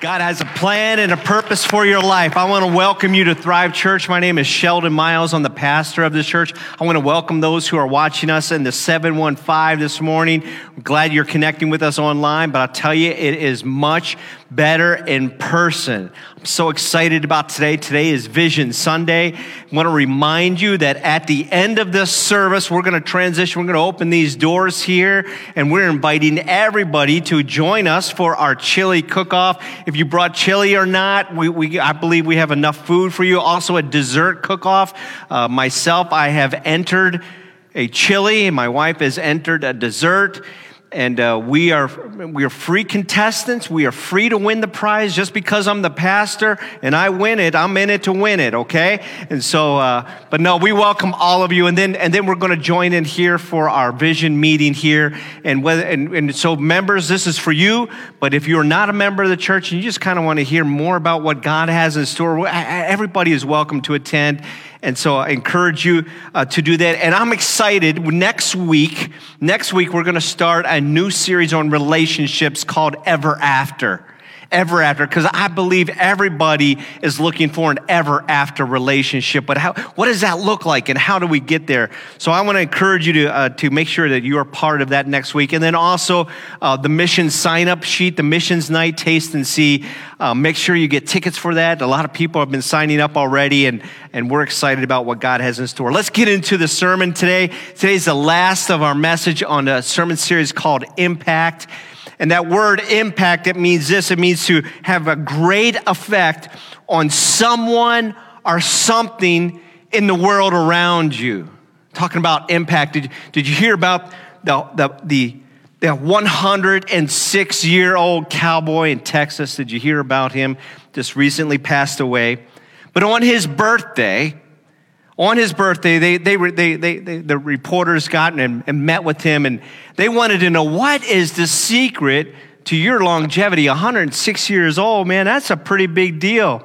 God has a plan and a purpose for your life. I want to welcome you to Thrive Church. My name is Sheldon Miles. I'm the pastor of this church. I want to welcome those who are watching us in the 715 this morning. I'm glad you're connecting with us online, but I'll tell you, it is much better in person. I'm so excited about today. Today is Vision Sunday. I want to remind you that at the end of this service, we're going to transition. We're going to open these doors here, and we're inviting everybody to join us for our chili cook-off. If you brought chili or not, we, we I believe we have enough food for you. Also, a dessert cook-off. Uh, myself, I have entered a chili. My wife has entered a dessert and uh, we are we are free contestants. We are free to win the prize just because I'm the pastor and I win it. I'm in it to win it, okay? And so, uh, but no, we welcome all of you, and then and then we're going to join in here for our vision meeting here. And whether and, and so, members, this is for you. But if you're not a member of the church and you just kind of want to hear more about what God has in store, everybody is welcome to attend. And so I encourage you uh, to do that. And I'm excited. Next week, next week, we're going to start a new series on relationships called Ever After ever after because I believe everybody is looking for an ever after relationship. But how, what does that look like and how do we get there? So I want to encourage you to, uh, to make sure that you are part of that next week. And then also uh, the mission sign up sheet, the missions night taste and see. Uh, make sure you get tickets for that. A lot of people have been signing up already and, and we're excited about what God has in store. Let's get into the sermon today. Today's the last of our message on a sermon series called Impact. And that word impact, it means this it means to have a great effect on someone or something in the world around you. Talking about impact, did, did you hear about the, the, the, the 106 year old cowboy in Texas? Did you hear about him? Just recently passed away. But on his birthday, on his birthday, they, they, they, they, they the reporters got and, and met with him, and they wanted to know what is the secret to your longevity. 106 years old, man, that's a pretty big deal.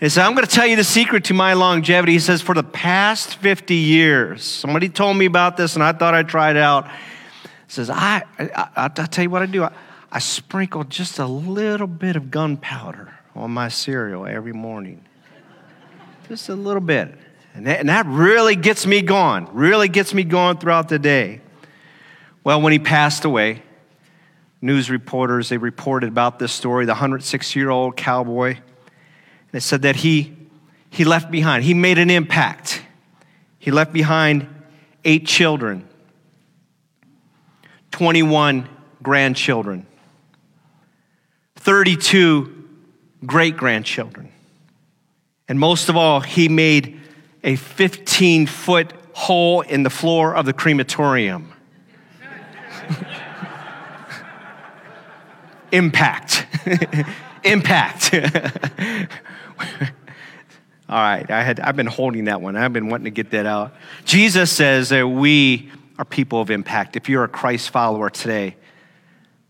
And so I'm going to tell you the secret to my longevity. He says, for the past 50 years, somebody told me about this and I thought I'd try it out. He says, I, I, I, will tell you what I do. I, I sprinkle just a little bit of gunpowder on my cereal every morning. Just a little bit. And that, and that really gets me going, really gets me going throughout the day. Well, when he passed away, news reporters, they reported about this story, the 106 year old cowboy. They said that he, he left behind, he made an impact. He left behind eight children, 21 grandchildren, 32 great grandchildren. And most of all, he made a 15 foot hole in the floor of the crematorium. Impact. Impact. All right, I had, I've been holding that one. I've been wanting to get that out. Jesus says that we are people of impact. If you're a Christ follower today,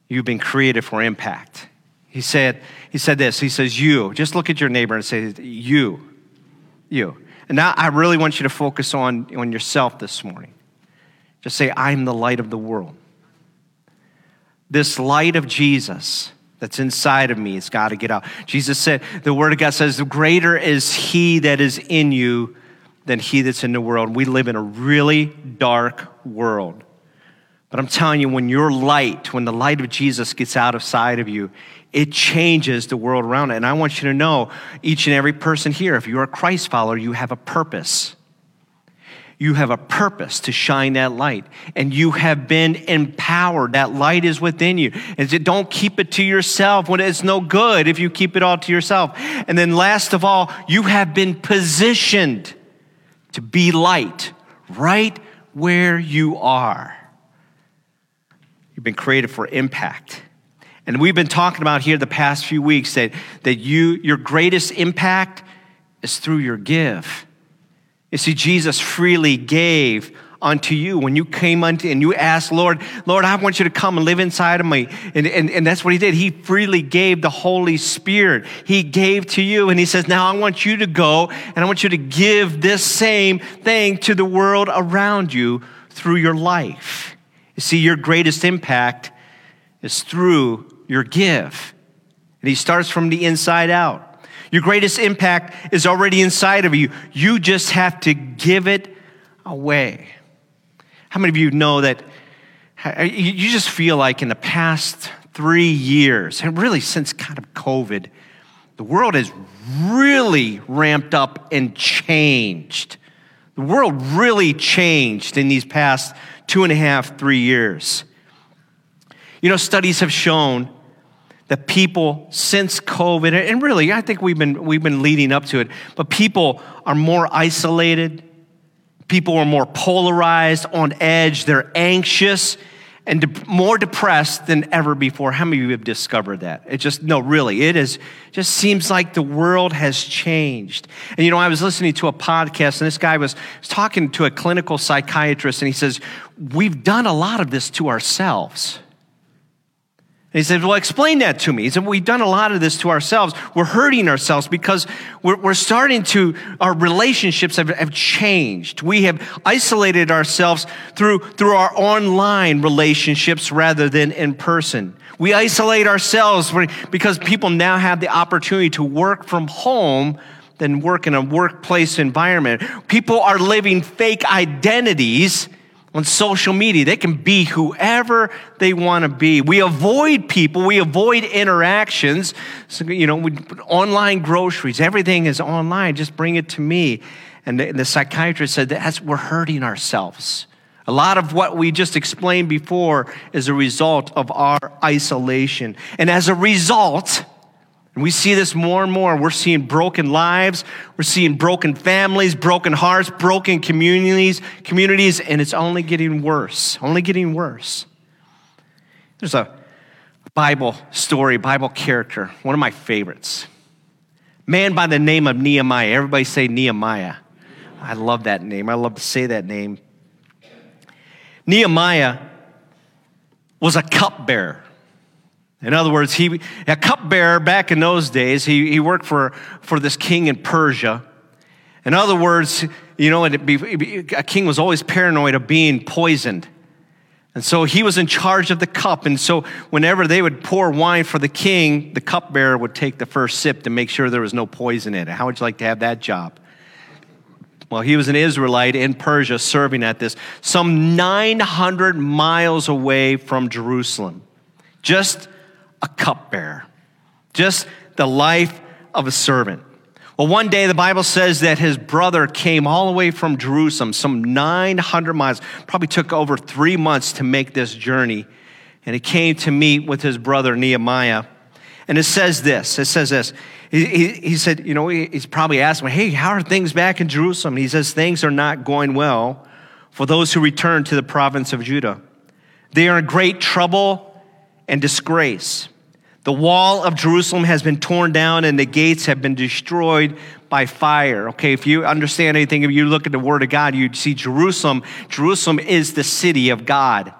you've been created for impact. He said, he said this. He says, You. Just look at your neighbor and say, You. You. And now I really want you to focus on, on yourself this morning. Just say, I'm the light of the world. This light of Jesus that's inside of me has got to get out. Jesus said, the Word of God says, greater is He that is in you than He that's in the world. We live in a really dark world. But I'm telling you, when your light, when the light of Jesus gets out of sight of you, it changes the world around it. And I want you to know, each and every person here, if you're a Christ follower, you have a purpose. You have a purpose to shine that light, and you have been empowered. That light is within you. And don't keep it to yourself when it's no good if you keep it all to yourself. And then, last of all, you have been positioned to be light right where you are. You've been created for impact. And we've been talking about here the past few weeks that, that you, your greatest impact is through your give. You see, Jesus freely gave unto you when you came unto and you asked lord lord i want you to come and live inside of me. And, and, and that's what he did. He freely gave the holy spirit. He gave to you and he says now i want you to go and i want you to give this same thing to the world around you through your life. You see your greatest impact is through your give. And he starts from the inside out. Your greatest impact is already inside of you. You just have to give it away. How many of you know that you just feel like in the past three years, and really since kind of COVID, the world has really ramped up and changed. The world really changed in these past two and a half, three years. You know, studies have shown that people since COVID, and really, I think we've been, we've been leading up to it, but people are more isolated. People are more polarized, on edge. They're anxious and de- more depressed than ever before. How many of you have discovered that? It just, no, really, it is, just seems like the world has changed. And you know, I was listening to a podcast and this guy was, was talking to a clinical psychiatrist and he says, We've done a lot of this to ourselves. He said, Well, explain that to me. He said, We've done a lot of this to ourselves. We're hurting ourselves because we're, we're starting to, our relationships have, have changed. We have isolated ourselves through, through our online relationships rather than in person. We isolate ourselves because people now have the opportunity to work from home than work in a workplace environment. People are living fake identities on social media. They can be whoever they want to be. We avoid people, we avoid interactions. So, you know, online groceries, everything is online. Just bring it to me. And the, the psychiatrist said that's we're hurting ourselves. A lot of what we just explained before is a result of our isolation. And as a result, and we see this more and more. We're seeing broken lives, we're seeing broken families, broken hearts, broken communities, communities, and it's only getting worse, only getting worse. There's a Bible story, Bible character, one of my favorites. Man by the name of Nehemiah. Everybody say Nehemiah. I love that name. I love to say that name. Nehemiah was a cupbearer. In other words, he, a cupbearer back in those days, he, he worked for, for this king in Persia. In other words, you know, be, a king was always paranoid of being poisoned. And so he was in charge of the cup. And so whenever they would pour wine for the king, the cupbearer would take the first sip to make sure there was no poison in it. How would you like to have that job? Well, he was an Israelite in Persia serving at this, some 900 miles away from Jerusalem. Just a cupbearer, just the life of a servant. Well, one day the Bible says that his brother came all the way from Jerusalem, some 900 miles, probably took over three months to make this journey. And he came to meet with his brother Nehemiah. And it says this it says this. He, he, he said, you know, he, he's probably me, hey, how are things back in Jerusalem? He says, things are not going well for those who return to the province of Judah. They are in great trouble and disgrace. The wall of Jerusalem has been torn down and the gates have been destroyed by fire. Okay, if you understand anything, if you look at the Word of God, you see Jerusalem. Jerusalem is the city of God.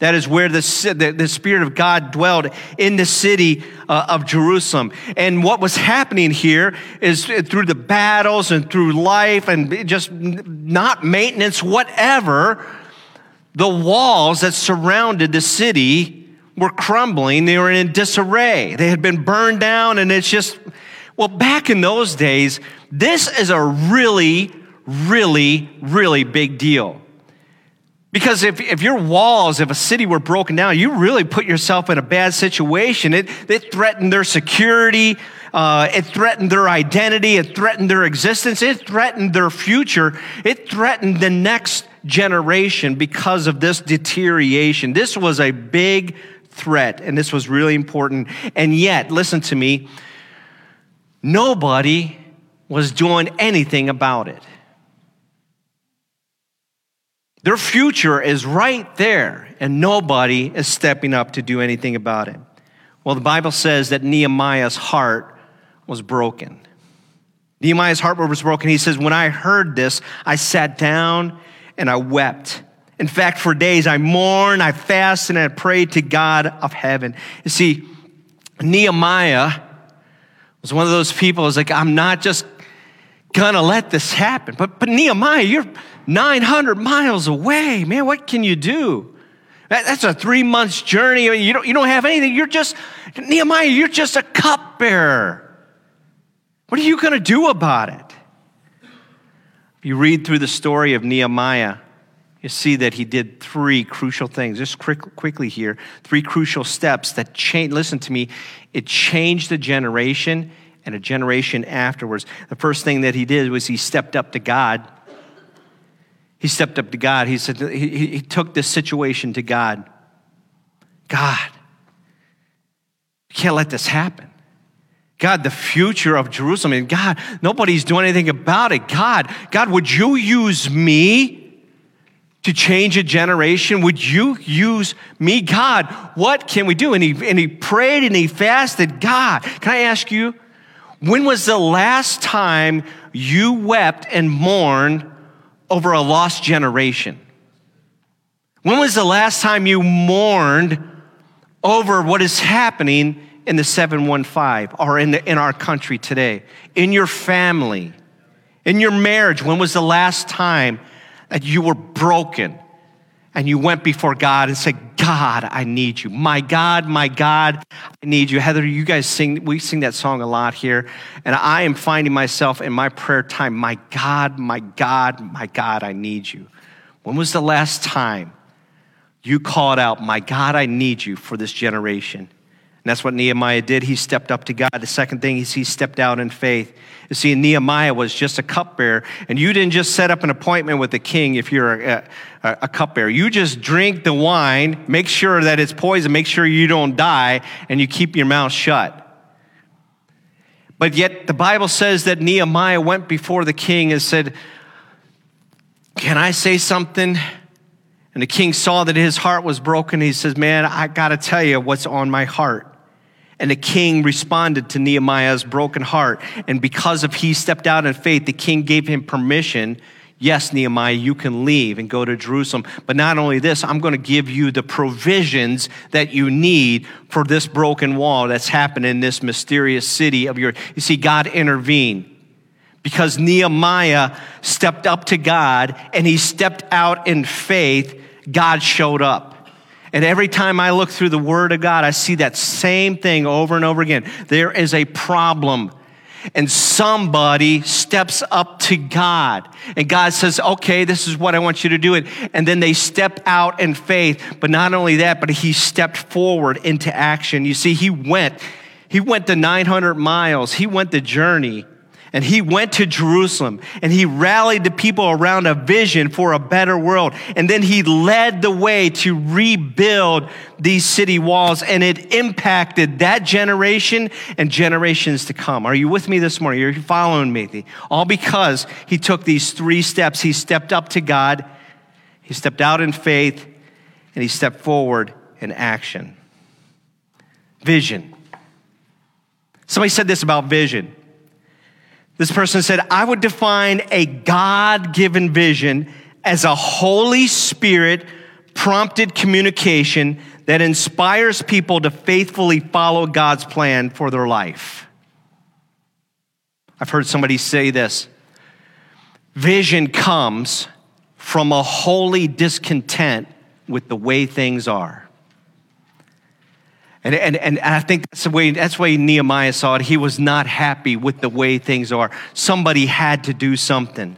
That is where the, the, the Spirit of God dwelled in the city uh, of Jerusalem. And what was happening here is through the battles and through life and just not maintenance, whatever, the walls that surrounded the city were crumbling, they were in disarray. They had been burned down, and it's just, well, back in those days, this is a really, really, really big deal. Because if, if your walls, if a city were broken down, you really put yourself in a bad situation. It, it threatened their security, uh, it threatened their identity, it threatened their existence, it threatened their future, it threatened the next generation because of this deterioration. This was a big threat, and this was really important. And yet, listen to me, nobody was doing anything about it. Their future is right there, and nobody is stepping up to do anything about it. Well, the Bible says that Nehemiah's heart was broken. Nehemiah's heart was broken. He says, When I heard this, I sat down and I wept. In fact, for days I mourned, I fasted, and I prayed to God of heaven. You see, Nehemiah was one of those people who's like, I'm not just gonna let this happen. But, but Nehemiah, you're 900 miles away. Man, what can you do? That's a three months journey. You don't, you don't have anything. You're just, Nehemiah, you're just a cupbearer. What are you to do about it? You read through the story of Nehemiah, you see that he did three crucial things. Just quick, quickly here, three crucial steps that changed. Listen to me, it changed a generation and a generation afterwards. The first thing that he did was he stepped up to God. He stepped up to God. He said he, he took this situation to God. God, you can't let this happen. God, the future of Jerusalem, and God, nobody's doing anything about it. God, God, would you use me? To change a generation? Would you use me? God, what can we do? And he, and he prayed and he fasted. God, can I ask you, when was the last time you wept and mourned over a lost generation? When was the last time you mourned over what is happening in the 715 or in, the, in our country today? In your family, in your marriage, when was the last time that you were broken and you went before God and said, God, I need you. My God, my God, I need you. Heather, you guys sing, we sing that song a lot here. And I am finding myself in my prayer time, my God, my God, my God, I need you. When was the last time you called out, my God, I need you for this generation? And that's what Nehemiah did. He stepped up to God. The second thing is he stepped out in faith. You see, Nehemiah was just a cupbearer, and you didn't just set up an appointment with the king if you're a, a, a cupbearer. You just drink the wine, make sure that it's poison, make sure you don't die, and you keep your mouth shut. But yet, the Bible says that Nehemiah went before the king and said, Can I say something? And the king saw that his heart was broken. He says, Man, I got to tell you what's on my heart. And the king responded to Nehemiah's broken heart. And because of he stepped out in faith, the king gave him permission. Yes, Nehemiah, you can leave and go to Jerusalem. But not only this, I'm going to give you the provisions that you need for this broken wall that's happened in this mysterious city of your. You see, God intervened because Nehemiah stepped up to God and he stepped out in faith. God showed up. And every time I look through the Word of God, I see that same thing over and over again. There is a problem. And somebody steps up to God. And God says, okay, this is what I want you to do. And then they step out in faith. But not only that, but he stepped forward into action. You see, he went. He went the 900 miles. He went the journey. And he went to Jerusalem and he rallied the people around a vision for a better world. And then he led the way to rebuild these city walls and it impacted that generation and generations to come. Are you with me this morning? Are you following me? All because he took these three steps. He stepped up to God, he stepped out in faith, and he stepped forward in action. Vision. Somebody said this about vision. This person said, I would define a God given vision as a Holy Spirit prompted communication that inspires people to faithfully follow God's plan for their life. I've heard somebody say this vision comes from a holy discontent with the way things are. And, and, and I think that's the, way, that's the way Nehemiah saw it. He was not happy with the way things are. Somebody had to do something.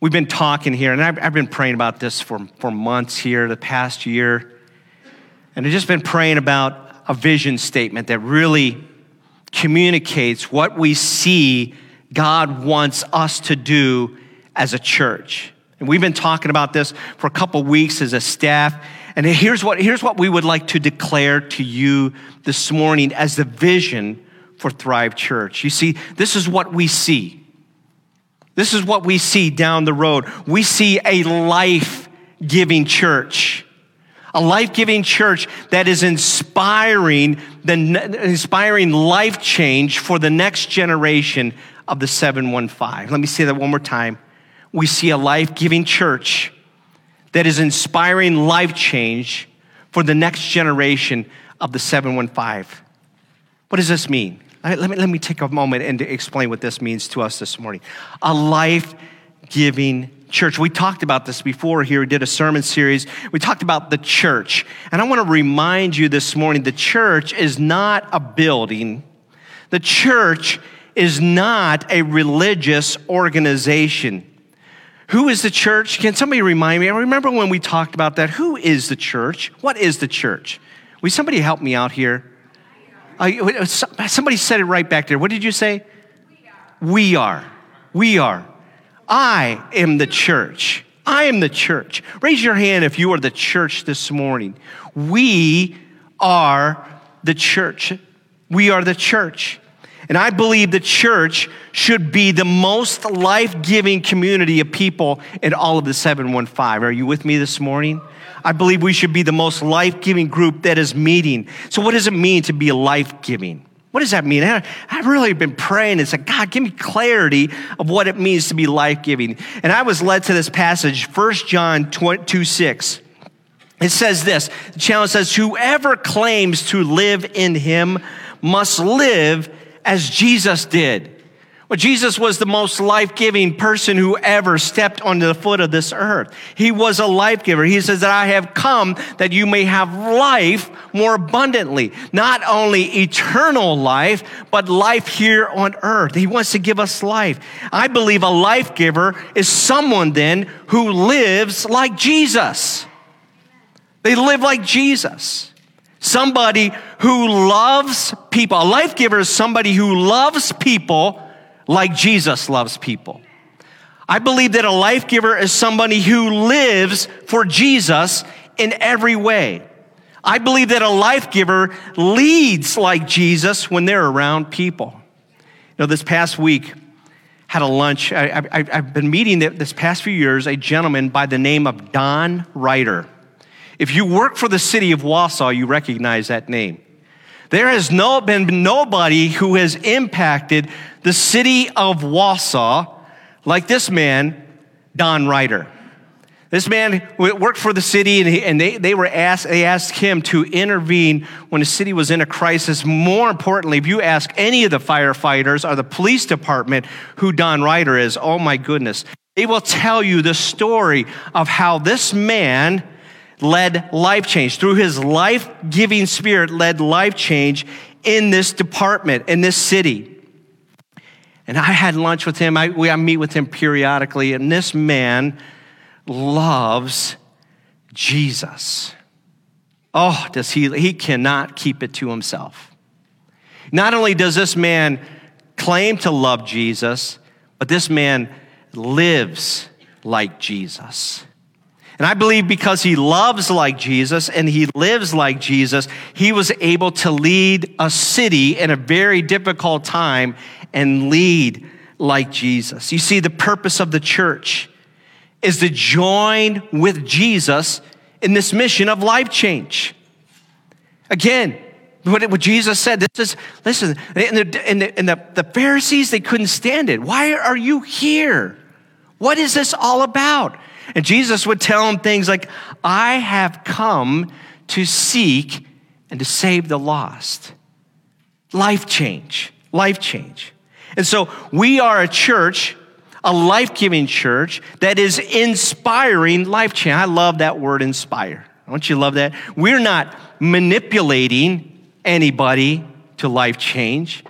We've been talking here, and I've, I've been praying about this for, for months here, the past year. And I've just been praying about a vision statement that really communicates what we see God wants us to do as a church. And we've been talking about this for a couple weeks as a staff. And here's what, here's what we would like to declare to you this morning as the vision for Thrive Church. You see, this is what we see. This is what we see down the road. We see a life giving church. A life giving church that is inspiring, the, inspiring life change for the next generation of the 715. Let me say that one more time. We see a life giving church that is inspiring life change for the next generation of the 715. What does this mean? Let me, let me take a moment and explain what this means to us this morning. A life giving church. We talked about this before here. We did a sermon series. We talked about the church. And I want to remind you this morning the church is not a building, the church is not a religious organization. Who is the church? Can somebody remind me? I remember when we talked about that. Who is the church? What is the church? Will somebody help me out here? Uh, somebody said it right back there. What did you say? We are. We are. We are. I am the church. I am the church. Raise your hand if you are the church this morning. We are the church. We are the church. And I believe the church should be the most life giving community of people in all of the 715. Are you with me this morning? I believe we should be the most life giving group that is meeting. So, what does it mean to be life giving? What does that mean? I've really been praying and said, God, give me clarity of what it means to be life giving. And I was led to this passage, 1 John 2 6. It says this the challenge says, Whoever claims to live in him must live as Jesus did. Well, Jesus was the most life giving person who ever stepped onto the foot of this earth. He was a life giver. He says that I have come that you may have life more abundantly. Not only eternal life, but life here on earth. He wants to give us life. I believe a life giver is someone then who lives like Jesus. They live like Jesus. Somebody who loves people. A life giver is somebody who loves people like Jesus loves people. I believe that a life giver is somebody who lives for Jesus in every way. I believe that a life giver leads like Jesus when they're around people. You know, this past week, had a lunch. I, have been meeting this past few years a gentleman by the name of Don Ryder. If you work for the city of Wausau, you recognize that name. There has no, been nobody who has impacted the city of Wausau like this man, Don Ryder. This man worked for the city, and, he, and they, they, were asked, they asked him to intervene when the city was in a crisis. More importantly, if you ask any of the firefighters or the police department who Don Ryder is, oh my goodness, they will tell you the story of how this man led life change. Through his life giving spirit, led life change in this department, in this city. And I had lunch with him. I, we, I meet with him periodically, and this man loves Jesus. Oh, does he? He cannot keep it to himself. Not only does this man claim to love Jesus, but this man lives like Jesus. And I believe because he loves like Jesus and he lives like Jesus, he was able to lead a city in a very difficult time and lead like Jesus. You see, the purpose of the church is to join with Jesus in this mission of life change. Again, what, Jesus said, this is, listen, and, the, and, the, and the, the Pharisees, they couldn't stand it. Why are you here? What is this all about? And Jesus would tell them things like, I have come to seek and to save the lost. Life change, life change. And so we are a church, a life giving church that is inspiring life change. I love that word inspire. Don't you love that? We're not manipulating anybody to life change.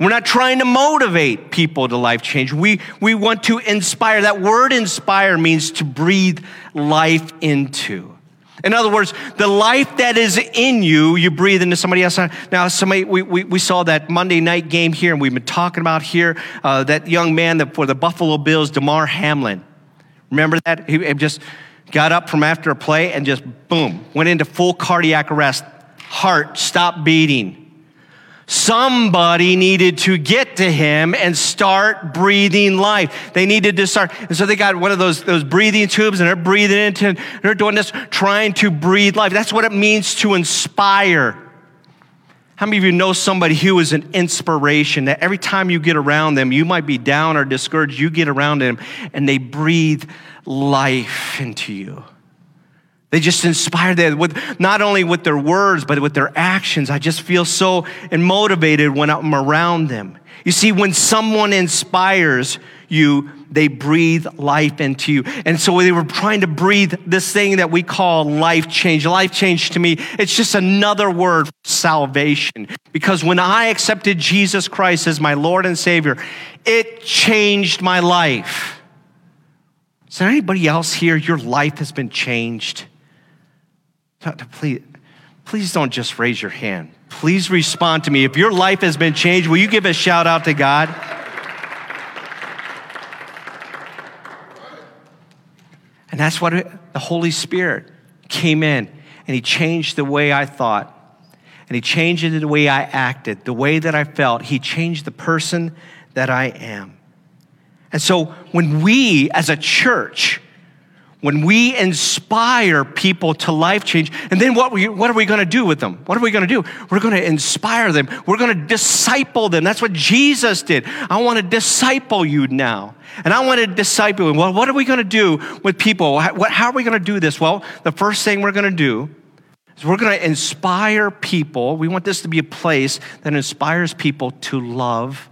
We're not trying to motivate people to life change. We, we want to inspire. That word inspire means to breathe life into. In other words, the life that is in you, you breathe into somebody else. Now, somebody, we, we, we saw that Monday night game here, and we've been talking about here uh, that young man that for the Buffalo Bills, Damar Hamlin. Remember that? He just got up from after a play and just boom, went into full cardiac arrest. Heart stopped beating. Somebody needed to get to him and start breathing life. They needed to start. And so they got one of those, those breathing tubes and they're breathing into, and they're doing this, trying to breathe life. That's what it means to inspire. How many of you know somebody who is an inspiration that every time you get around them, you might be down or discouraged, you get around them and they breathe life into you? They just inspire them with not only with their words, but with their actions. I just feel so motivated when I'm around them. You see, when someone inspires you, they breathe life into you. And so they were trying to breathe this thing that we call life change. Life change to me, it's just another word for salvation. Because when I accepted Jesus Christ as my Lord and Savior, it changed my life. Is there anybody else here? Your life has been changed. Please, please don't just raise your hand. Please respond to me. If your life has been changed, will you give a shout out to God? And that's what it, the Holy Spirit came in and He changed the way I thought. And He changed the way I acted, the way that I felt. He changed the person that I am. And so when we as a church, when we inspire people to life change, and then what, we, what are we going to do with them? What are we going to do? We're going to inspire them. We're going to disciple them. That's what Jesus did. I want to disciple you now. And I want to disciple you. Well, what are we going to do with people? How, how are we going to do this? Well, the first thing we're going to do is we're going to inspire people. We want this to be a place that inspires people to love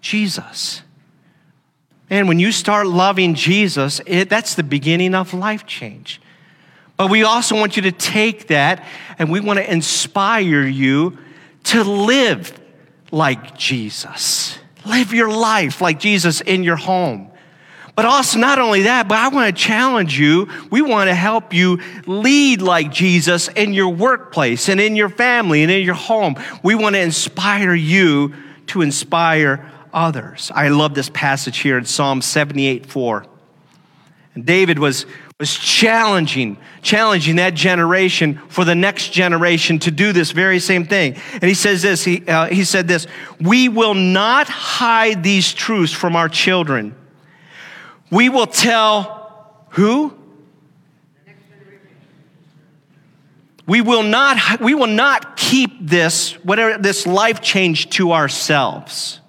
Jesus. And when you start loving Jesus, it, that's the beginning of life change. But we also want you to take that and we want to inspire you to live like Jesus. Live your life like Jesus in your home. But also, not only that, but I want to challenge you. We want to help you lead like Jesus in your workplace and in your family and in your home. We want to inspire you to inspire others. I love this passage here in Psalm 78 4. And David was, was challenging, challenging that generation for the next generation to do this very same thing. And he says this, he, uh, he said this, we will not hide these truths from our children. We will tell who? We will not, we will not keep this, whatever this life change to ourselves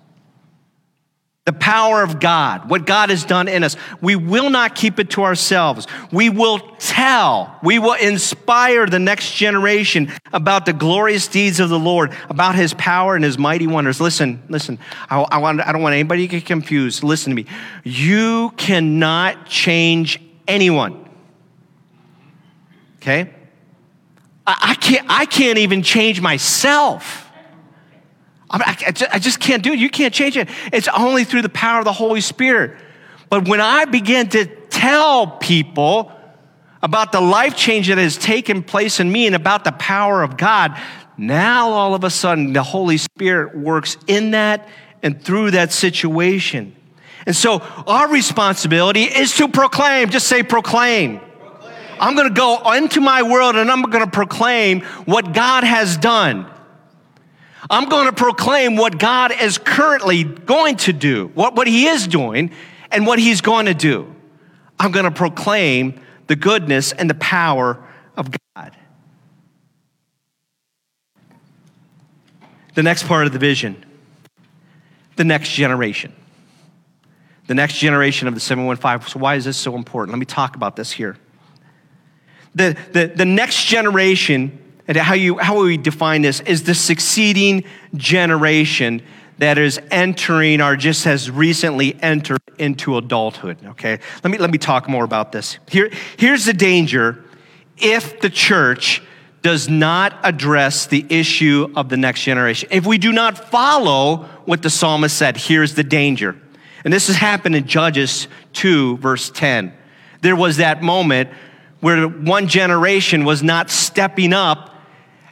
the power of God, what God has done in us. We will not keep it to ourselves. We will tell, we will inspire the next generation about the glorious deeds of the Lord, about his power and his mighty wonders. Listen, listen, I, I, want, I don't want anybody to get confused. Listen to me. You cannot change anyone. Okay? I, I can't, I can't even change myself. I just can't do it. You can't change it. It's only through the power of the Holy Spirit. But when I begin to tell people about the life change that has taken place in me and about the power of God, now all of a sudden the Holy Spirit works in that and through that situation. And so our responsibility is to proclaim. Just say proclaim. proclaim. I'm going to go into my world and I'm going to proclaim what God has done. I'm going to proclaim what God is currently going to do, what, what He is doing, and what He's going to do. I'm going to proclaim the goodness and the power of God. The next part of the vision the next generation. The next generation of the 715. So, why is this so important? Let me talk about this here. The, the, the next generation and how, you, how we define this is the succeeding generation that is entering or just has recently entered into adulthood. Okay, let me, let me talk more about this. Here, here's the danger if the church does not address the issue of the next generation. If we do not follow what the psalmist said, here's the danger. And this has happened in Judges 2, verse 10. There was that moment where one generation was not stepping up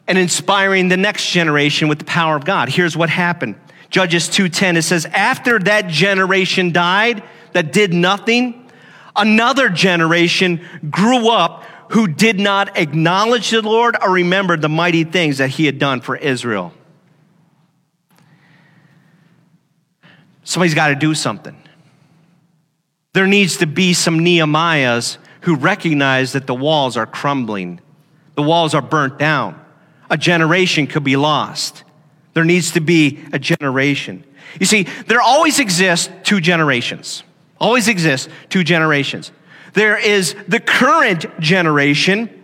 and inspiring the next generation with the power of God. Here's what happened. Judges 2:10 it says after that generation died that did nothing another generation grew up who did not acknowledge the Lord or remember the mighty things that he had done for Israel. Somebody's got to do something. There needs to be some Nehemiahs who recognize that the walls are crumbling. The walls are burnt down a generation could be lost. There needs to be a generation. You see, there always exists two generations. Always exists two generations. There is the current generation,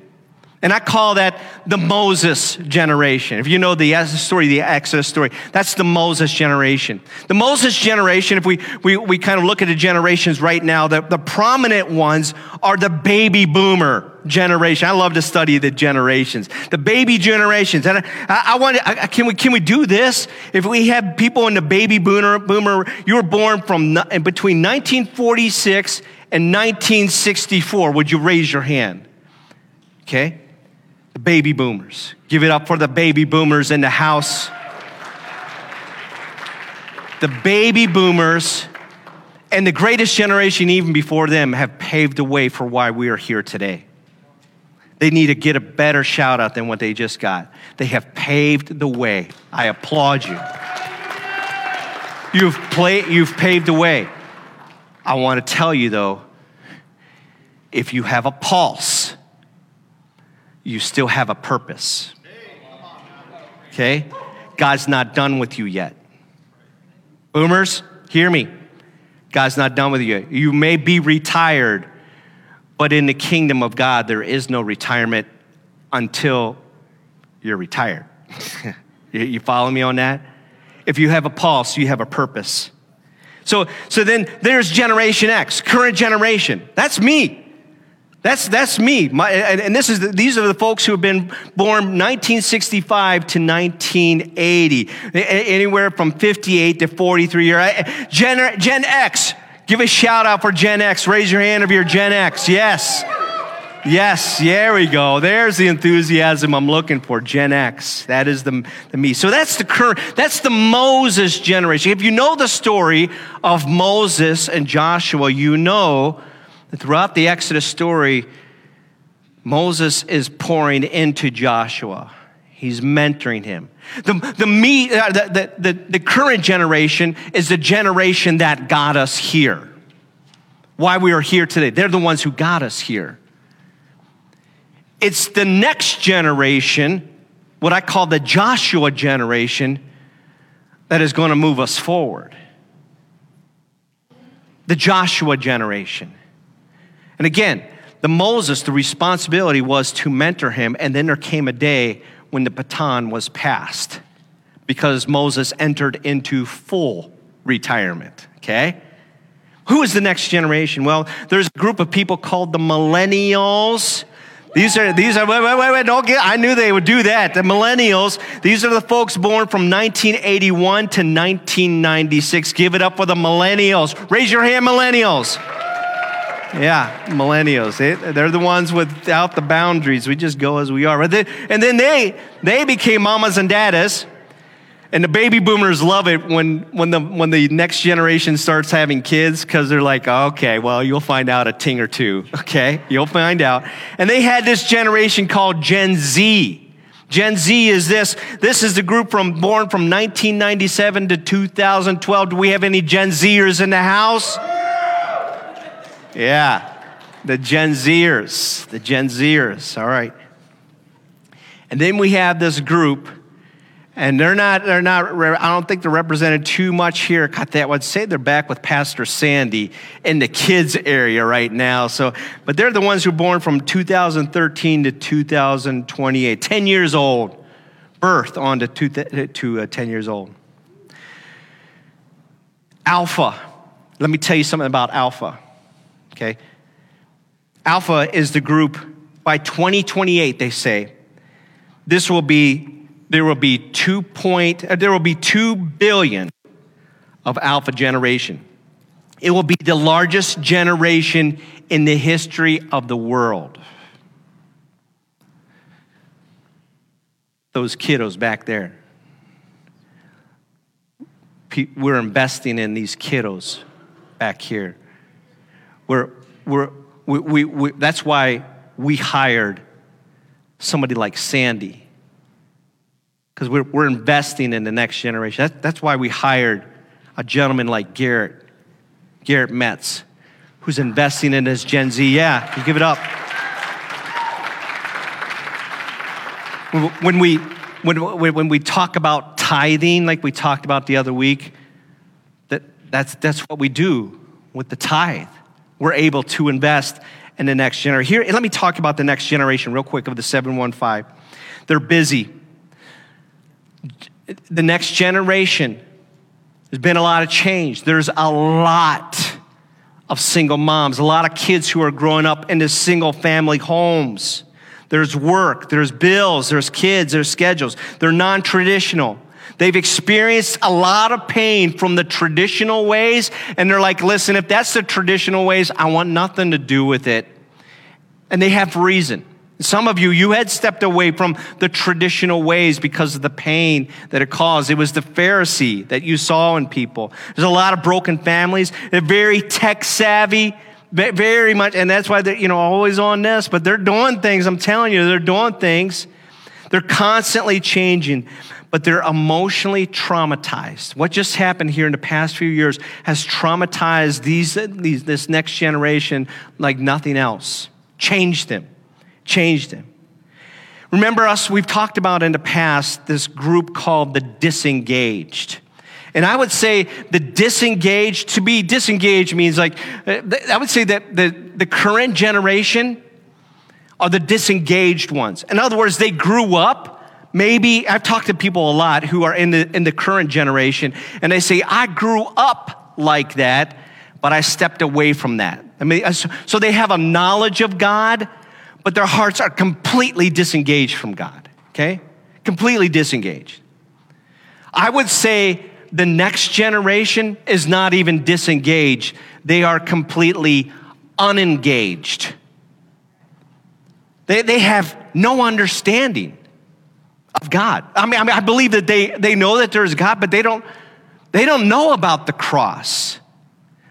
And I call that the Moses generation. If you know the story, the Exodus story, that's the Moses generation. The Moses generation, if we, we, we kind of look at the generations right now, the, the prominent ones are the baby boomer generation. I love to study the generations, the baby generations. And I, I want I, can we, can we do this? If we have people in the baby boomer, boomer you were born from between 1946 and 1964, would you raise your hand? Okay. The baby boomers. Give it up for the baby boomers in the house. The baby boomers and the greatest generation, even before them, have paved the way for why we are here today. They need to get a better shout out than what they just got. They have paved the way. I applaud you. You've, play, you've paved the way. I want to tell you, though, if you have a pulse, you still have a purpose. Okay? God's not done with you yet. Boomers, hear me. God's not done with you. You may be retired, but in the kingdom of God, there is no retirement until you're retired. you follow me on that? If you have a pulse, you have a purpose. So, so then there's Generation X, current generation. That's me. That's, that's me. My, and, and, this is the, these are the folks who have been born 1965 to 1980, anywhere from 58 to 43 years. Eh, Gen, Gen X, give a shout out for Gen X. Raise your hand if you're Gen X. Yes. Yes, there we go. There's the enthusiasm I'm looking for. Gen X. That is the, the me. So that's the current, that's the Moses generation. If you know the story of Moses and Joshua, you know Throughout the Exodus story, Moses is pouring into Joshua. He's mentoring him. The, the, me, uh, the, the, the current generation is the generation that got us here. Why we are here today. They're the ones who got us here. It's the next generation, what I call the Joshua generation, that is going to move us forward. The Joshua generation. And again, the Moses, the responsibility was to mentor him, and then there came a day when the baton was passed because Moses entered into full retirement, okay? Who is the next generation? Well, there's a group of people called the millennials. These are, these are, wait, wait, wait, wait, don't get, I knew they would do that. The millennials, these are the folks born from 1981 to 1996. Give it up for the millennials. Raise your hand, millennials. Yeah, millennials. They, they're the ones without the boundaries. We just go as we are. They, and then they, they became mamas and daddas. And the baby boomers love it when, when, the, when the next generation starts having kids because they're like, okay, well, you'll find out a ting or two. Okay, you'll find out. And they had this generation called Gen Z. Gen Z is this. This is the group from born from 1997 to 2012. Do we have any Gen Zers in the house? Yeah, the Gen Zers, the Gen Zers, all right. And then we have this group, and they're not, they're not, I don't think they're represented too much here. I would say they're back with Pastor Sandy in the kids area right now. So, but they're the ones who were born from 2013 to 2028, 10 years old, birth on to, two, to uh, 10 years old. Alpha. Let me tell you something about Alpha okay? Alpha is the group by 2028, they say, this will be, there will be two point, uh, there will be two billion of alpha generation. It will be the largest generation in the history of the world. Those kiddos back there. We're investing in these kiddos back here. We're, we're, we, we, we, that's why we hired somebody like Sandy, because we're, we're investing in the next generation. That, that's why we hired a gentleman like Garrett, Garrett Metz, who's investing in his Gen Z. Yeah, you give it up. When we, when, when we talk about tithing, like we talked about the other week, that, that's, that's what we do with the tithe we're able to invest in the next generation. Here, let me talk about the next generation real quick of the 715. They're busy. The next generation, there's been a lot of change. There's a lot of single moms, a lot of kids who are growing up into single family homes. There's work, there's bills, there's kids, there's schedules. They're non traditional. They've experienced a lot of pain from the traditional ways, and they're like, listen, if that's the traditional ways, I want nothing to do with it. And they have reason. Some of you, you had stepped away from the traditional ways because of the pain that it caused. It was the Pharisee that you saw in people. There's a lot of broken families. They're very tech savvy very much, and that's why they're, you know, always on this, but they're doing things. I'm telling you, they're doing things. They're constantly changing, but they're emotionally traumatized. What just happened here in the past few years has traumatized these, these this next generation like nothing else. Changed them. Changed them. Remember us, we've talked about in the past this group called the disengaged. And I would say the disengaged, to be disengaged means like, I would say that the, the current generation are the disengaged ones. In other words, they grew up. Maybe I've talked to people a lot who are in the, in the current generation, and they say, I grew up like that, but I stepped away from that. I mean, so they have a knowledge of God, but their hearts are completely disengaged from God, okay? Completely disengaged. I would say the next generation is not even disengaged, they are completely unengaged. They, they have no understanding of God. I mean, I mean, I believe that they, they know that there's God, but they don't, they don't know about the cross.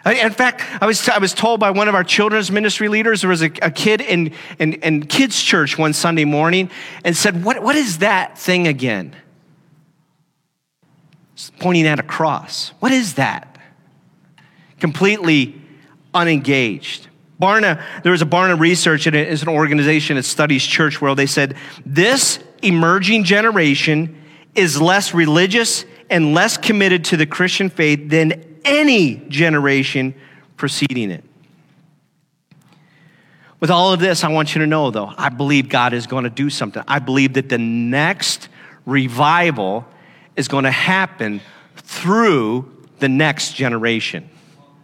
In fact, I was, I was told by one of our children's ministry leaders, there was a, a kid in, in, in kids' church one Sunday morning and said, what, what is that thing again? pointing at a cross. What is that? Completely unengaged. Barna, there was a Barna Research, and it's an organization that studies church world. They said this emerging generation is less religious and less committed to the Christian faith than any generation preceding it. With all of this, I want you to know, though, I believe God is going to do something. I believe that the next revival is going to happen through the next generation.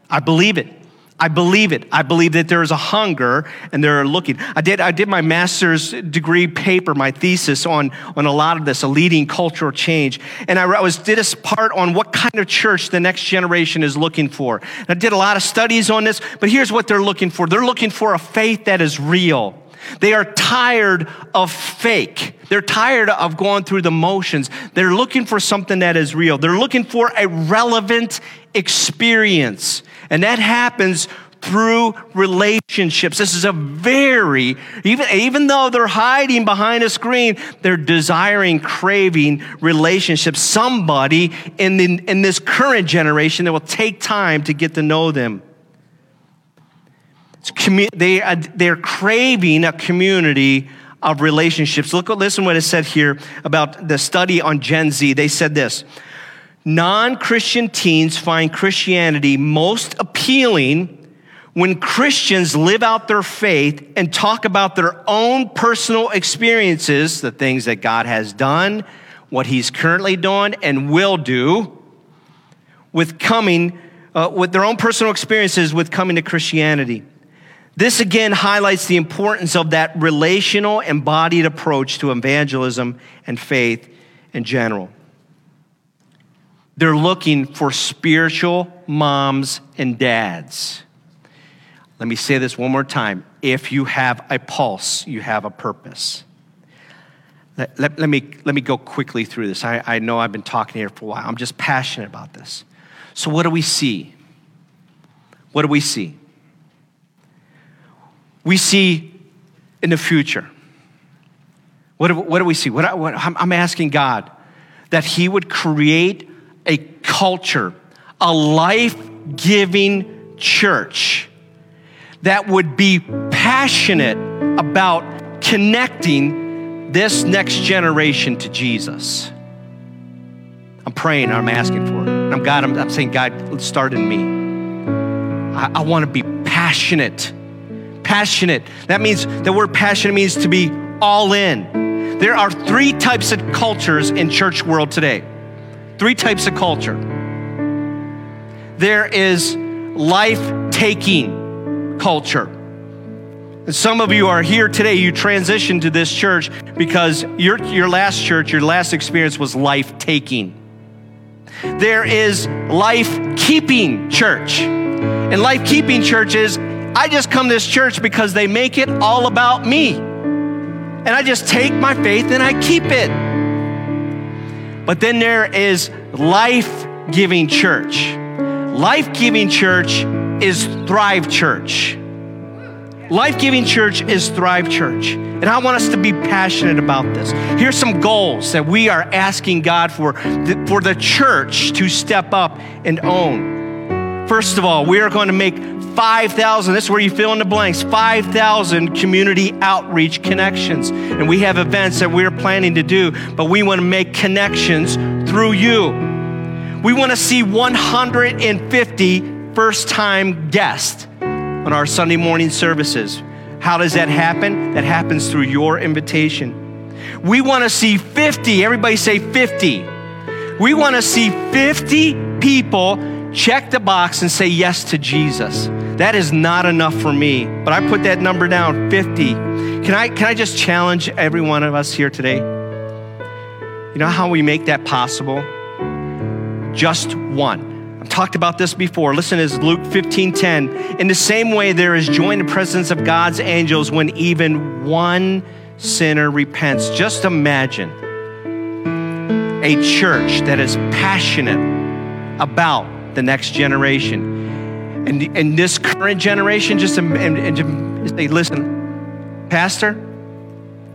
I believe it. I believe it. I believe that there is a hunger and they're looking. I did, I did my master's degree paper, my thesis on, on a lot of this, a leading cultural change. And I was, did a part on what kind of church the next generation is looking for. And I did a lot of studies on this, but here's what they're looking for. They're looking for a faith that is real. They are tired of fake. They're tired of going through the motions. They're looking for something that is real. They're looking for a relevant experience. And that happens through relationships. This is a very, even, even though they're hiding behind a screen, they're desiring, craving relationships. Somebody in, the, in this current generation that will take time to get to know them they, uh, they're craving a community of relationships. Look, listen what it said here about the study on Gen Z. They said this non Christian teens find Christianity most appealing when Christians live out their faith and talk about their own personal experiences, the things that God has done, what He's currently doing, and will do with coming, uh, with their own personal experiences with coming to Christianity. This again highlights the importance of that relational, embodied approach to evangelism and faith in general. They're looking for spiritual moms and dads. Let me say this one more time. If you have a pulse, you have a purpose. Let, let, let, me, let me go quickly through this. I, I know I've been talking here for a while. I'm just passionate about this. So, what do we see? What do we see? we see in the future? What do, what do we see? What, what, I'm asking God that He would create a culture, a life giving church that would be passionate about connecting this next generation to Jesus. I'm praying, I'm asking for it. I'm God, I'm, I'm saying, God, start in me. I, I want to be passionate Passionate. That means the word passionate means to be all in. There are three types of cultures in church world today. Three types of culture. There is life taking culture. And some of you are here today, you transitioned to this church because your, your last church, your last experience was life taking. There is life keeping church. And life keeping church is I just come to this church because they make it all about me. And I just take my faith and I keep it. But then there is life giving church. Life giving church is Thrive Church. Life Giving Church is Thrive Church. And I want us to be passionate about this. Here's some goals that we are asking God for, for the church to step up and own. First of all, we are going to make 5,000, this is where you fill in the blanks, 5,000 community outreach connections. And we have events that we're planning to do, but we want to make connections through you. We want to see 150 first time guests on our Sunday morning services. How does that happen? That happens through your invitation. We want to see 50, everybody say 50. We want to see 50 people check the box and say yes to Jesus. That is not enough for me, but I put that number down 50. Can I, can I just challenge every one of us here today? You know how we make that possible? Just one. I've talked about this before. Listen as Luke 15 10. In the same way, there is joy in the presence of God's angels when even one sinner repents. Just imagine a church that is passionate about the next generation. And, and this current generation, just and, and say, listen, Pastor,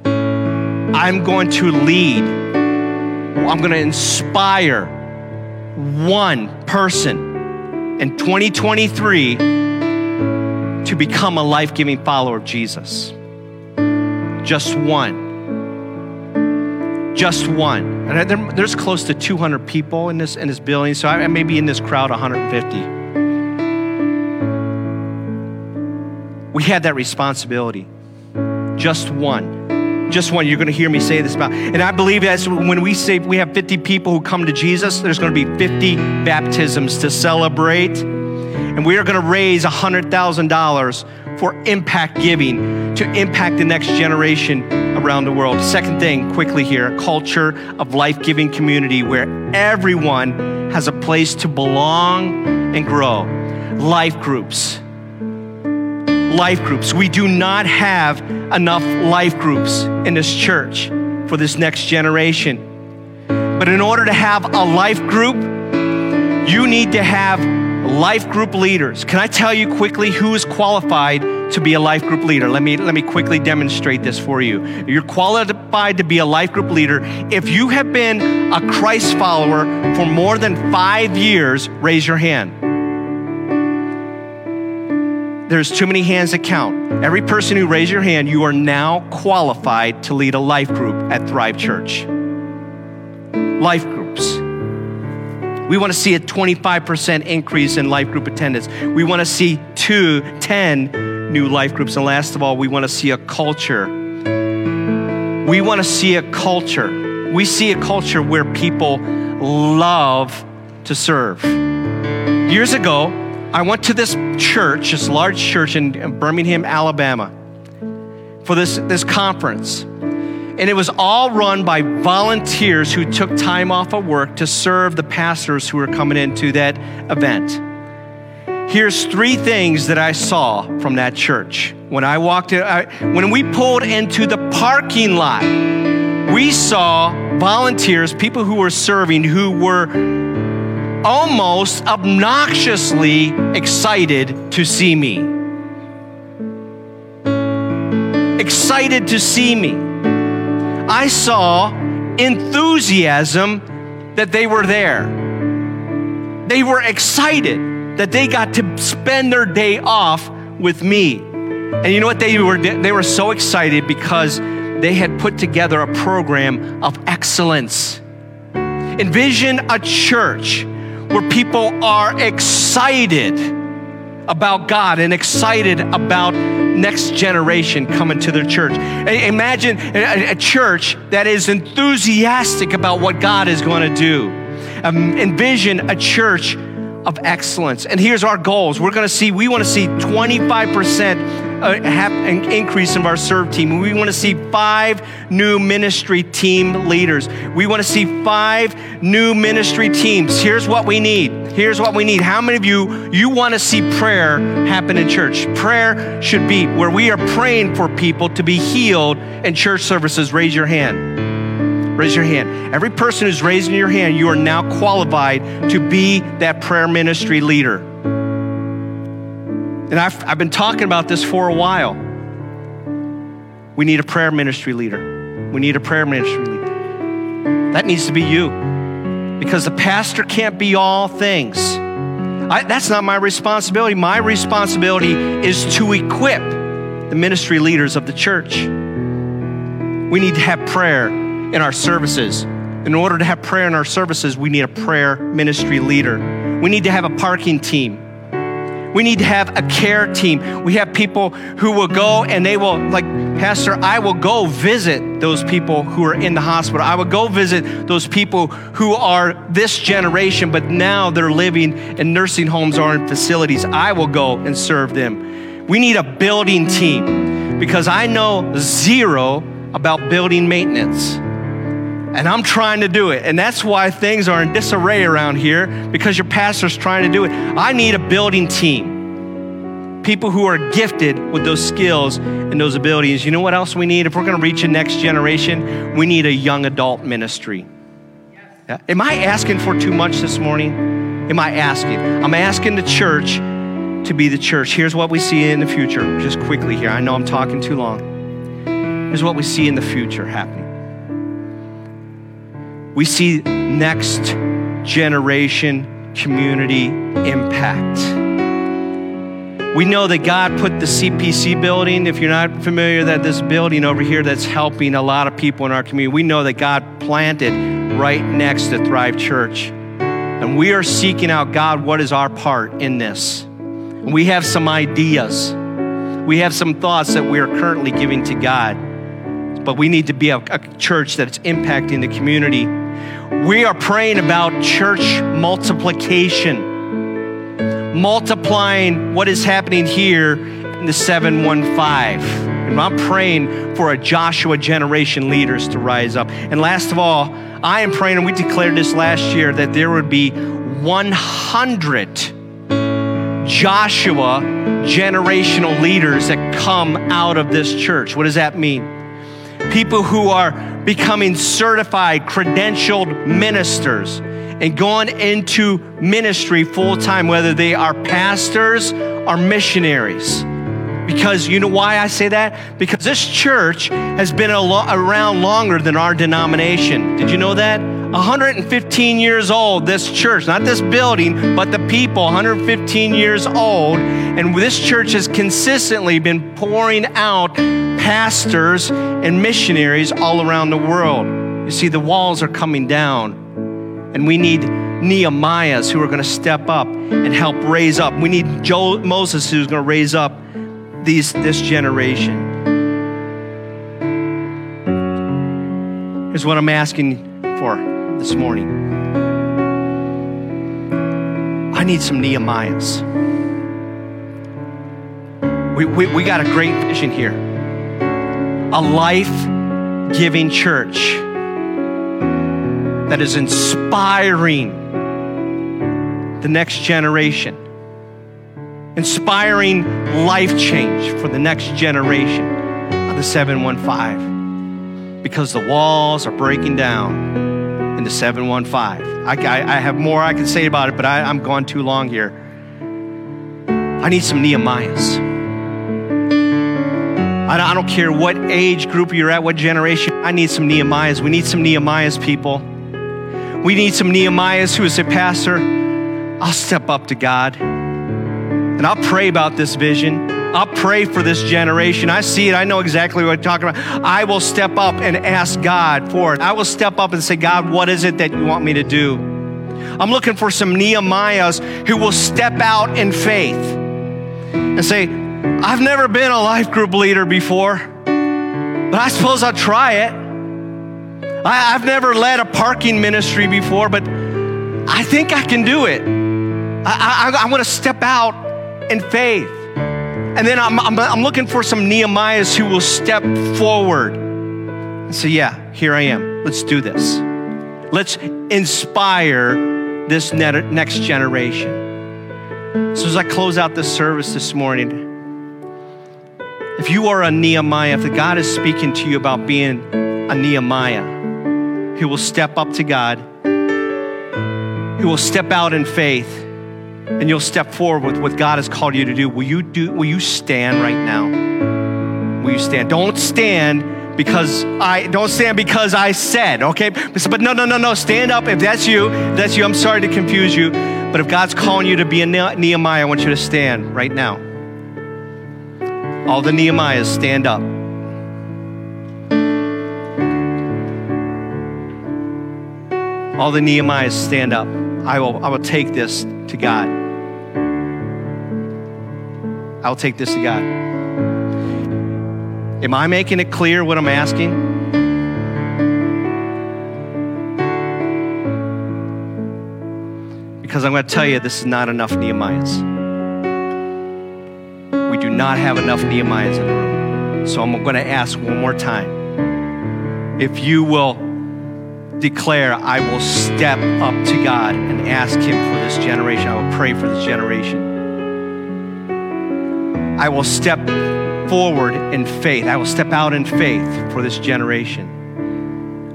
I'm going to lead, I'm going to inspire one person in 2023 to become a life giving follower of Jesus. Just one. Just one. And there, there's close to 200 people in this, in this building, so I, I may be in this crowd 150. We had that responsibility. Just one just one. You're going to hear me say this about. And I believe that when we say we have 50 people who come to Jesus, there's going to be 50 baptisms to celebrate. And we are going to raise $100,000 for impact giving to impact the next generation around the world. Second thing, quickly here, a culture of life giving community where everyone has a place to belong and grow. Life groups life groups. We do not have enough life groups in this church for this next generation. But in order to have a life group, you need to have life group leaders. Can I tell you quickly who is qualified to be a life group leader? Let me, let me quickly demonstrate this for you. You're qualified to be a life group leader if you have been a Christ follower for more than five years. Raise your hand there's too many hands to count. Every person who raised your hand, you are now qualified to lead a life group at Thrive Church. Life groups. We want to see a 25% increase in life group attendance. We want to see two, 10 new life groups. And last of all, we want to see a culture. We want to see a culture. We see a culture where people love to serve. Years ago, I went to this church, this large church in Birmingham, Alabama, for this, this conference. And it was all run by volunteers who took time off of work to serve the pastors who were coming into that event. Here's three things that I saw from that church. When I walked in, I, when we pulled into the parking lot, we saw volunteers, people who were serving, who were almost obnoxiously excited to see me. Excited to see me. I saw enthusiasm that they were there. They were excited that they got to spend their day off with me. And you know what they were they were so excited because they had put together a program of excellence. Envision a church where people are excited about God and excited about next generation coming to their church. Imagine a, church that is enthusiastic about what God is going to do. Um, envision a church of excellence. And here's our goals. We're going to see, we want to see 25% uh, increase in our serve team. We want to see five new ministry team leaders. We want to see five new ministry teams. Here's what we need. Here's what we need. How many of you you want to see prayer happen in church? Prayer should be where we are praying for people to be healed in church services. Raise your hand. Raise your hand. Every person who's raising your hand, you are now qualified to be that prayer ministry leader. And I've, I've been talking about this for a while. We need a prayer ministry leader. We need a prayer ministry leader. That needs to be you because the pastor can't be all things. I, that's not my responsibility. My responsibility is to equip the ministry leaders of the church. We need to have prayer in our services. In order to have prayer in our services, we need a prayer ministry leader. We need to have a parking team. We need to have a care team. We have people who will go and they will, like, Pastor, I will go visit those people who are in the hospital. I will go visit those people who are this generation, but now they're living in nursing homes or in facilities. I will go and serve them. We need a building team because I know zero about building maintenance. And I'm trying to do it. And that's why things are in disarray around here because your pastor's trying to do it. I need a building team. People who are gifted with those skills and those abilities. You know what else we need? If we're going to reach the next generation, we need a young adult ministry. Am I asking for too much this morning? Am I asking? I'm asking the church to be the church. Here's what we see in the future, just quickly here. I know I'm talking too long. Here's what we see in the future happening we see next generation community impact. We know that God put the CPC building, if you're not familiar, that this building over here that's helping a lot of people in our community, we know that God planted right next to Thrive Church. And we are seeking out God, what is our part in this? we have some ideas. We have some thoughts that we are currently giving to God. But we need to be a, a church that's impacting the community we are praying about church multiplication, multiplying what is happening here in the 715. And I'm praying for a Joshua generation leaders to rise up. And last of all, I am praying, and we declared this last year, that there would be 100 Joshua generational leaders that come out of this church. What does that mean? People who are becoming certified, credentialed ministers and going into ministry full time, whether they are pastors or missionaries. Because you know why I say that? Because this church has been around longer than our denomination. Did you know that? 115 years old, this church, not this building, but the people, 115 years old. And this church has consistently been pouring out pastors and missionaries all around the world. You see, the walls are coming down, and we need Nehemiahs who are going to step up and help raise up. We need Joe, Moses who's going to raise up these, this generation. Here's what I'm asking for this morning. I need some Nehemiahs. We, we, we got a great vision here a life giving church that is inspiring the next generation, inspiring life change for the next generation of the 715 because the walls are breaking down into 715. I, I, I have more I can say about it, but I, I'm gone too long here. I need some Nehemiahs. I don't, care what age group you're at, what generation. I need some Nehemiahs. We need some Nehemiahs, people. We need some Nehemiahs who say, Pastor, I'll step up to God and I'll pray about this vision. I'll pray for this generation. I see it. I know exactly what I'm talking about. I will step up and ask God for it. I will step up and say, God, what is it that you want me to do? I'm looking for some Nehemiahs who will step out in faith and say, I've never been a life group leader before, but I suppose I'll try it. I, have never led a parking ministry before, but I think I can do it. I, I, I want to step out in faith. And then I'm, I'm, I'm looking for some Nehemiahs who will step forward and say, Yeah, here I am. Let's do this. Let's inspire this next generation. So, as I close out this service this morning, if you are a Nehemiah, if God is speaking to you about being a Nehemiah, who will step up to God, who will step out in faith, and you'll step forward with what God has called you to do, will you do will you stand right now? Will you stand? Don't stand because I don't stand because I said, okay? But no, no, no, no. Stand up if that's you. If that's you. I'm sorry to confuse you. But if God's calling you to be a Nehemiah, I want you to stand right now. All the Nehemiahs stand up. All the Nehemiahs stand up. I will, I will take this to God. I'll take this to God. Am I making it clear what I'm asking? Because I'm going to tell you, this is not enough Nehemiahs. Not have enough Nehemiahs in the room. So I'm going to ask one more time. If you will declare, I will step up to God and ask Him for this generation. I will pray for this generation. I will step forward in faith. I will step out in faith for this generation.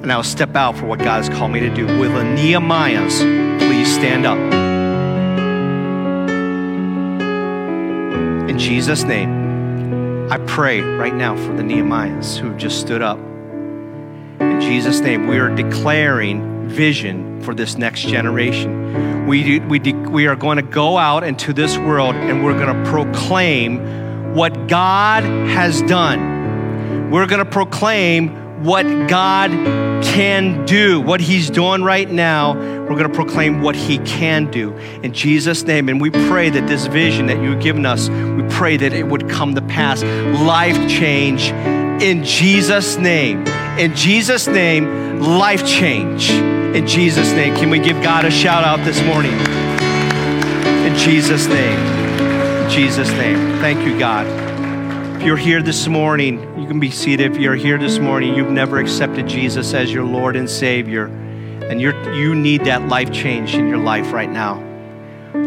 And I will step out for what God has called me to do. Will the Nehemiahs please stand up? In Jesus' name, I pray right now for the Nehemiahs who have just stood up. In Jesus' name, we are declaring vision for this next generation. We, we, we are going to go out into this world and we're going to proclaim what God has done. We're going to proclaim what God can do, what He's doing right now. We're going to proclaim what He can do in Jesus' name. And we pray that this vision that you've given us, we pray that it would come to pass. Life change in Jesus' name. In Jesus' name, life change. In Jesus' name. Can we give God a shout out this morning? In Jesus' name. In Jesus' name. Thank you, God. If you're here this morning, can be seated. If you're here this morning, you've never accepted Jesus as your Lord and Savior, and you're, you need that life change in your life right now.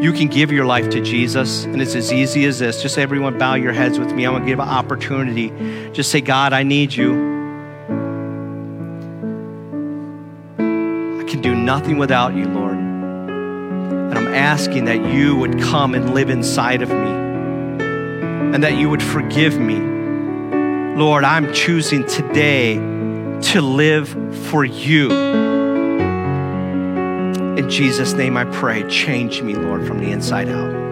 You can give your life to Jesus, and it's as easy as this. Just everyone bow your heads with me. I'm going to give an opportunity. Just say, God, I need you. I can do nothing without you, Lord. And I'm asking that you would come and live inside of me and that you would forgive me. Lord, I'm choosing today to live for you. In Jesus' name I pray, change me, Lord, from the inside out.